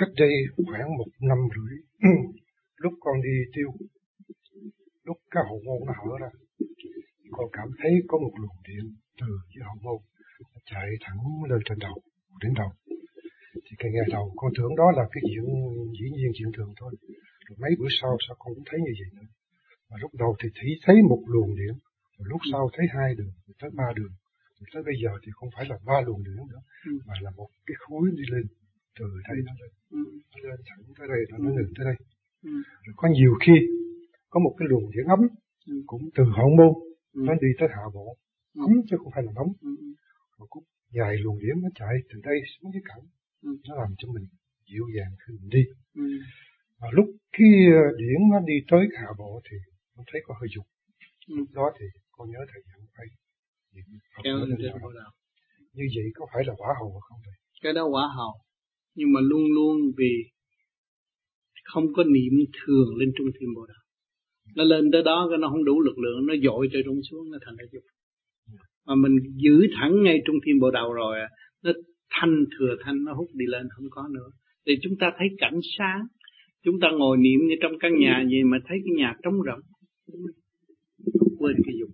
cách đây khoảng một năm rưỡi lúc con đi tiêu lúc cái hậu môn nó hở ra con cảm thấy có một luồng điện từ cái hậu môn chạy thẳng lên trên đầu đến đầu. Thì cái ngày đầu con tưởng đó là cái chuyện dĩ nhiên chuyện thường thôi. Rồi mấy bữa sau sao con cũng thấy như vậy nữa. Mà lúc đầu thì chỉ thấy một luồng điện rồi lúc sau thấy hai đường rồi tới ba đường rồi tới bây giờ thì không phải là ba luồng điện nữa ừ. mà là một cái khối đi lên từ đây nó lên ừ. nó lên thẳng tới đây rồi nó ngừng tới đây ừ. rồi có nhiều khi có một cái luồng điện ấm ừ. cũng từ hậu môn ừ. nó đi tới hạ bộ ừ. ấm chứ không phải là nóng ừ. rồi cũng dài luồng điện nó chạy từ đây xuống dưới cẳng ừ. nó làm cho mình dịu dàng khi mình đi ừ. và lúc khi ờ, điển nó đi tới hạ bộ thì con thấy có hơi dục ừ. lúc đó thì con nhớ thầy dặn phải như vậy có phải là quả hầu không thầy cái đó quả hầu nhưng mà luôn luôn vì không có niệm thường lên trung thiên bồ đạo nó lên tới đó cái nó không đủ lực lượng, nó dội cho trung xuống, nó thành ra dục. Mà mình giữ thẳng ngay trung thiên bộ đầu rồi nó thanh thừa thanh, nó hút đi lên không có nữa. Thì chúng ta thấy cảnh sáng. Chúng ta ngồi niệm như trong căn nhà gì mà thấy cái nhà trống rỗng. Quên cái dục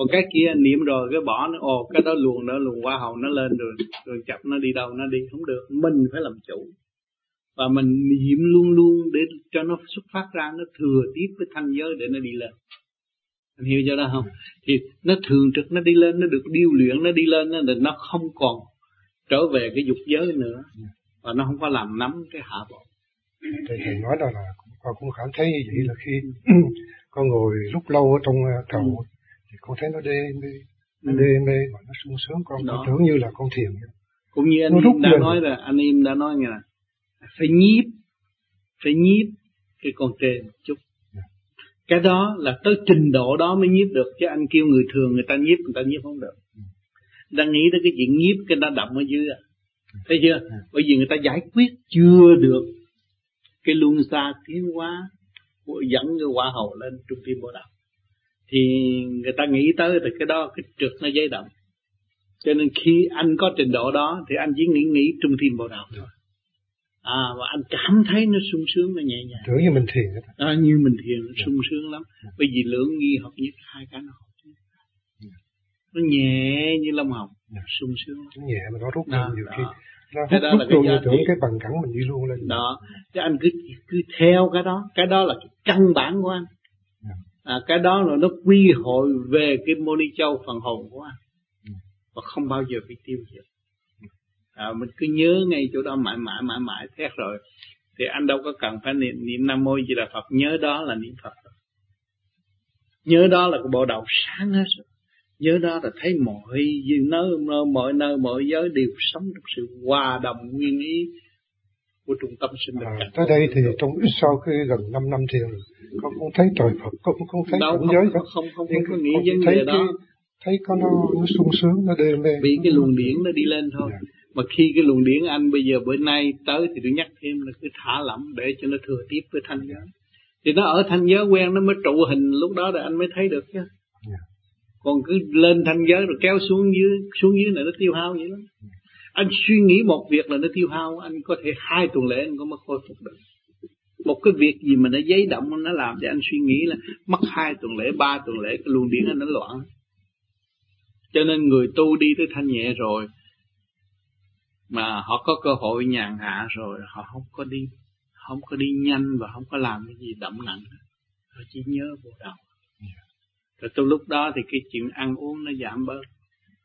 còn cái kia niệm rồi cái bỏ nó ồ cái đó luồn nữa luồn qua hầu nó lên rồi rồi chập nó đi đâu nó đi không được. Mình phải làm chủ. Và mình niệm luôn luôn để cho nó xuất phát ra nó thừa tiếp với thanh giới để nó đi lên. Anh hiểu cho đó không? Thì nó thường trực nó đi lên nó được điêu luyện nó đi lên nó nó không còn trở về cái dục giới nữa. Và nó không có làm nắm cái hạ bộ. Thì thầy nói đó là con cũng cảm thấy như vậy là khi con ngồi lúc lâu ở trong ờ, cầu ừ. Thì con thấy nó đê mê nó ừ. đê mê và nó sung sướng. Con, con tưởng như là con thiền cũng như anh em đã lên. nói là anh em đã nói như là phải nhiếp phải nhiếp cái con trê một chút. Dạ. cái đó là tới trình độ đó mới nhiếp được chứ anh kêu người thường người ta nhiếp người ta nhiếp không được. Ừ. đang nghĩ tới cái chuyện nhiếp cái nó đậm ở dưới à. Thấy chưa? Bởi vì người ta giải quyết chưa được cái luân xa tiến hóa của dẫn cái quả hầu lên trung tim bộ đạo thì người ta nghĩ tới thì cái đó cái trượt nó dây động cho nên khi anh có trình độ đó thì anh chỉ nghĩ nghĩ trung tim bộ đạo thôi. À và anh cảm thấy nó sung sướng nó nhẹ nhàng. Tưởng như mình thiền à, như mình thiền nó sung sướng lắm. Bởi vì lượng nghi hợp nhất hai cái nó hợp nó nhẹ như lông hồng sung sướng nó nhẹ mà nó rút lên nhiều khi. Nó hút, đó là cái giá tưởng cái bằng cẳng mình đi luôn lên. Đó. Chứ anh cứ cứ theo cái đó. Cái đó là cái căn bản của anh à, cái đó là nó quy hội về cái mô ni châu phần hồn của anh. Và không bao giờ bị tiêu diệt. À, mình cứ nhớ ngay chỗ đó mãi mãi mãi mãi. Thét rồi thì anh đâu có cần phải niệm niệm nam mô di đà phật. Nhớ đó là niệm phật rồi. nhớ đó là cái bộ đầu sáng hết rồi. Nhớ đó là thấy mọi nơi mọi nơi mọi giới đều sống trong sự hòa đồng nguyên ý của trung tâm sinh mệnh. à, tới đây thì trong ít sau khi gần 5 năm thiền con không thấy trời Phật con không thấy Đâu, cảnh giới không, không, không, không có nghĩ vấn đề đó thấy có nó, nó sung sướng nó đêm mê vì cái luồng điển nó đi lên thôi yeah. Dạ mà khi cái luồng điển anh bây giờ bữa nay tới thì tôi nhắc thêm là cứ thả lỏng để cho nó thừa tiếp với thanh giới thì nó ở thanh giới quen nó mới trụ hình lúc đó là anh mới thấy được chứ yeah. Dạ. còn cứ lên thanh giới rồi kéo xuống dưới xuống dưới này nó tiêu hao vậy lắm yeah. anh suy nghĩ một việc là nó tiêu hao anh có thể hai tuần lễ anh có mới khôi phục được một cái việc gì mà nó giấy động nó làm cho anh suy nghĩ là mất hai tuần lễ ba tuần lễ cái luồng điển anh nó loạn. Cho nên người tu đi tới thanh nhẹ rồi mà họ có cơ hội nhàn hạ rồi họ không có đi không có đi nhanh và không có làm cái gì đậm nặng. Họ chỉ nhớ bộ đầu rồi từ lúc đó thì cái chuyện ăn uống nó giảm bớt.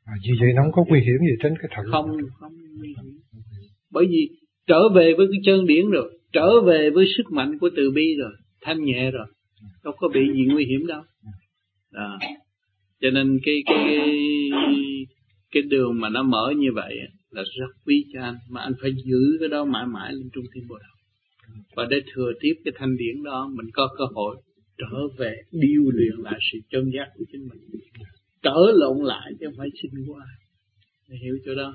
À, vì vậy nó không có nguy hiểm gì đến cái thận không không nguy hiểm. Bởi vì trở về với cái chân điển rồi trở về với sức mạnh của từ bi rồi, thanh nhẹ rồi, đâu có bị gì nguy hiểm đâu. À. cho nên cái cái cái đường mà nó mở như vậy là rất quý cho anh, mà anh phải giữ cái đó mãi mãi lên trung thiên bồ đạo và để thừa tiếp cái thanh điển đó, mình có cơ hội trở về điêu luyện lại sự chân giác của chính mình. Trở lộn lại chứ không phải xin qua. Ai hiểu chỗ đó